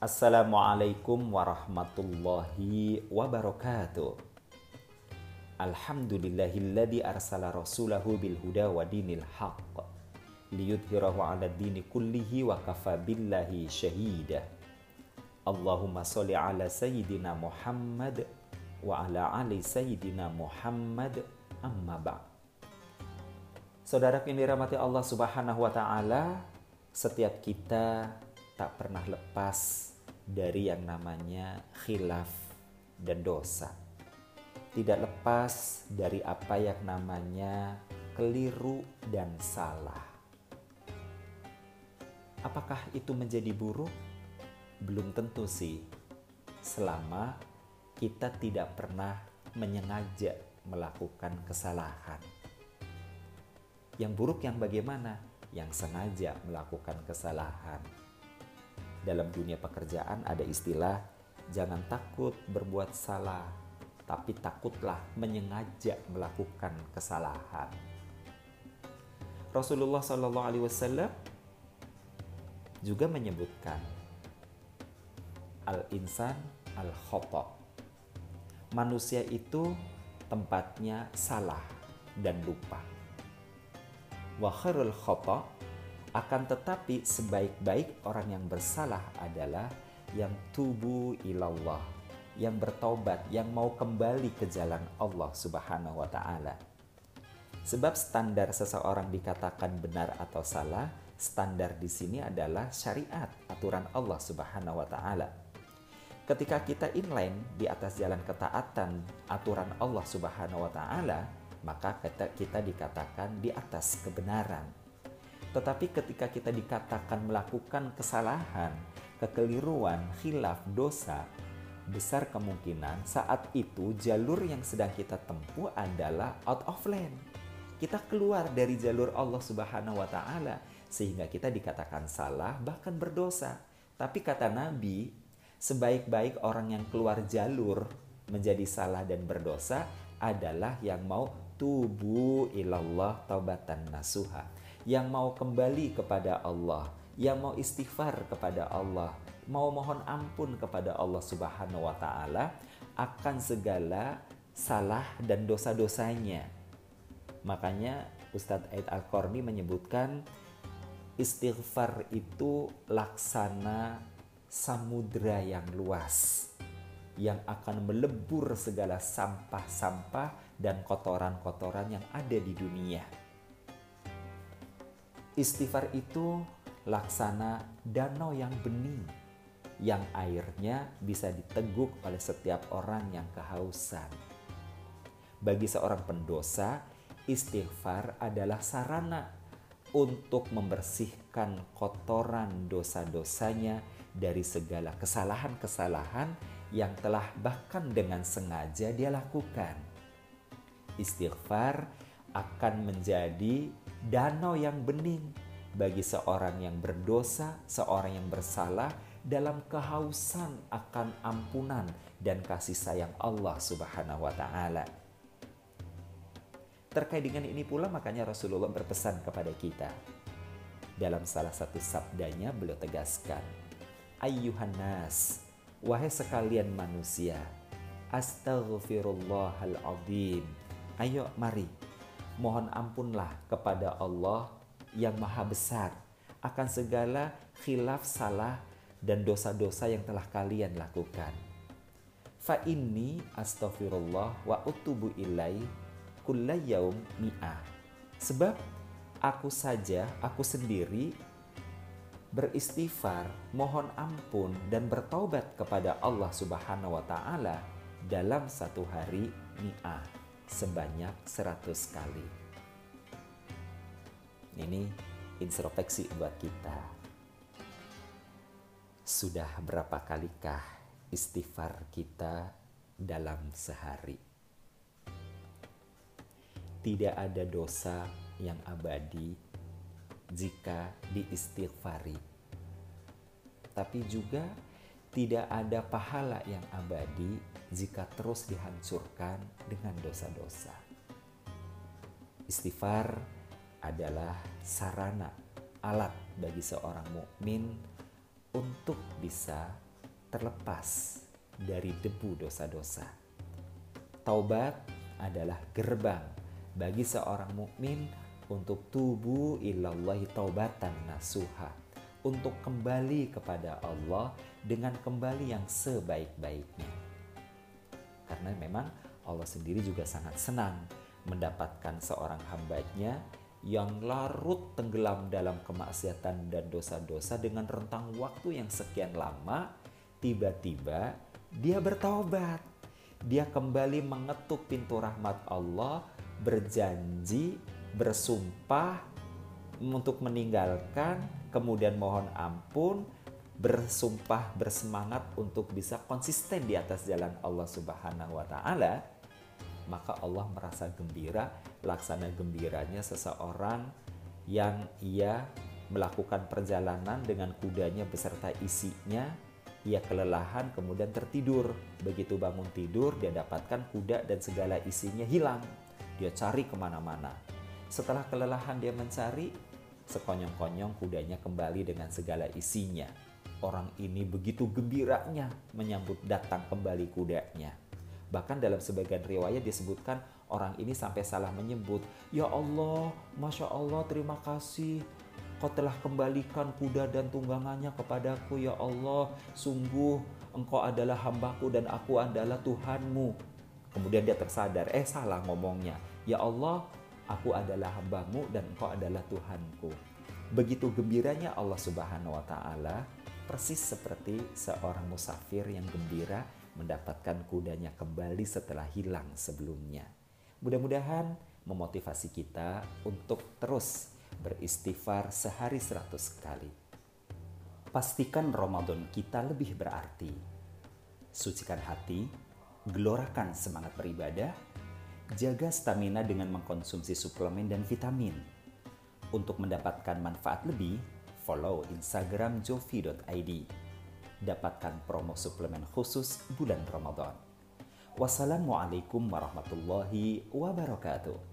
Assalamualaikum warahmatullahi wabarakatuh. Alhamdulillahilladzi arsala rasulahu bil huda wa dinil haqq liyudhhirahu 'ala dini kullihi wa kafa billahi syahida. Allahumma sholli ala sayyidina Muhammad wa ala ali sayyidina Muhammad amma ba'd. Saudara yang dirahmati Allah Subhanahu wa taala, setiap kita tak pernah lepas dari yang namanya khilaf dan dosa. Tidak lepas dari apa yang namanya keliru dan salah. Apakah itu menjadi buruk? Belum tentu sih. Selama kita tidak pernah menyengaja melakukan kesalahan. Yang buruk yang bagaimana? Yang sengaja melakukan kesalahan dalam dunia pekerjaan ada istilah jangan takut berbuat salah, tapi takutlah menyengaja melakukan kesalahan. Rasulullah Shallallahu Alaihi Wasallam juga menyebutkan al insan al khotok. Manusia itu tempatnya salah dan lupa. Wa khairul khotok akan tetapi sebaik-baik orang yang bersalah adalah yang tubuh ilallah, yang bertobat, yang mau kembali ke jalan Allah Subhanahu wa taala. Sebab standar seseorang dikatakan benar atau salah, standar di sini adalah syariat, aturan Allah Subhanahu wa taala. Ketika kita inline di atas jalan ketaatan aturan Allah Subhanahu wa taala, maka kita, kita dikatakan di atas kebenaran tetapi ketika kita dikatakan melakukan kesalahan, kekeliruan, khilaf, dosa, besar kemungkinan saat itu jalur yang sedang kita tempuh adalah out of lane. Kita keluar dari jalur Allah Subhanahu wa taala sehingga kita dikatakan salah bahkan berdosa. Tapi kata Nabi, sebaik-baik orang yang keluar jalur menjadi salah dan berdosa adalah yang mau tubuh ilallah taubatan nasuha yang mau kembali kepada Allah, yang mau istighfar kepada Allah, mau mohon ampun kepada Allah Subhanahu wa taala akan segala salah dan dosa-dosanya. Makanya Ustadz Aid Al-Qarni menyebutkan istighfar itu laksana samudra yang luas yang akan melebur segala sampah-sampah dan kotoran-kotoran yang ada di dunia. Istighfar itu laksana danau yang bening, yang airnya bisa diteguk oleh setiap orang yang kehausan. Bagi seorang pendosa, istighfar adalah sarana untuk membersihkan kotoran dosa-dosanya dari segala kesalahan-kesalahan yang telah bahkan dengan sengaja dia lakukan. Istighfar akan menjadi danau yang bening bagi seorang yang berdosa, seorang yang bersalah dalam kehausan akan ampunan dan kasih sayang Allah Subhanahu wa taala. Terkait dengan ini pula makanya Rasulullah berpesan kepada kita. Dalam salah satu sabdanya beliau tegaskan, Ayyuhan nas, wahai sekalian manusia, astaghfirullahaladzim. Ayo mari mohon ampunlah kepada Allah yang maha besar akan segala khilaf salah dan dosa-dosa yang telah kalian lakukan. Fa inni astaghfirullah wa utubu ilai kulla mi'ah. Sebab aku saja, aku sendiri beristighfar, mohon ampun dan bertaubat kepada Allah Subhanahu wa taala dalam satu hari mi'ah sebanyak 100 kali. Ini introspeksi buat kita. Sudah berapa kalikah istighfar kita dalam sehari? Tidak ada dosa yang abadi jika diistighfari. Tapi juga tidak ada pahala yang abadi jika terus dihancurkan dengan dosa-dosa. Istighfar adalah sarana, alat bagi seorang mukmin untuk bisa terlepas dari debu dosa-dosa. Taubat adalah gerbang bagi seorang mukmin untuk tubuh ilallahi taubatan nasuha untuk kembali kepada Allah dengan kembali yang sebaik-baiknya. Karena memang Allah sendiri juga sangat senang mendapatkan seorang hambanya yang larut tenggelam dalam kemaksiatan dan dosa-dosa dengan rentang waktu yang sekian lama, tiba-tiba dia bertaubat. Dia kembali mengetuk pintu rahmat Allah, berjanji, bersumpah untuk meninggalkan, kemudian mohon ampun, bersumpah bersemangat untuk bisa konsisten di atas jalan Allah Subhanahu wa taala maka Allah merasa gembira, laksana gembiranya seseorang yang ia melakukan perjalanan dengan kudanya beserta isinya, ia kelelahan kemudian tertidur. Begitu bangun tidur, dia dapatkan kuda dan segala isinya hilang. Dia cari ke mana-mana. Setelah kelelahan dia mencari, sekonyong-konyong kudanya kembali dengan segala isinya. Orang ini begitu gembiranya menyambut datang kembali kudanya. Bahkan dalam sebagian riwayat disebutkan orang ini sampai salah menyebut, Ya Allah, Masya Allah, terima kasih. Kau telah kembalikan kuda dan tunggangannya kepadaku, Ya Allah. Sungguh engkau adalah hambaku dan aku adalah Tuhanmu. Kemudian dia tersadar, eh salah ngomongnya. Ya Allah, aku adalah hambamu dan engkau adalah Tuhanku. Begitu gembiranya Allah Subhanahu wa Ta'ala, persis seperti seorang musafir yang gembira mendapatkan kudanya kembali setelah hilang sebelumnya. Mudah-mudahan memotivasi kita untuk terus beristighfar sehari seratus kali. Pastikan Ramadan kita lebih berarti. Sucikan hati, gelorakan semangat beribadah, jaga stamina dengan mengkonsumsi suplemen dan vitamin. Untuk mendapatkan manfaat lebih, follow Instagram jovi.id dapatkan promo suplemen khusus bulan Ramadan. Wassalamualaikum warahmatullahi wabarakatuh.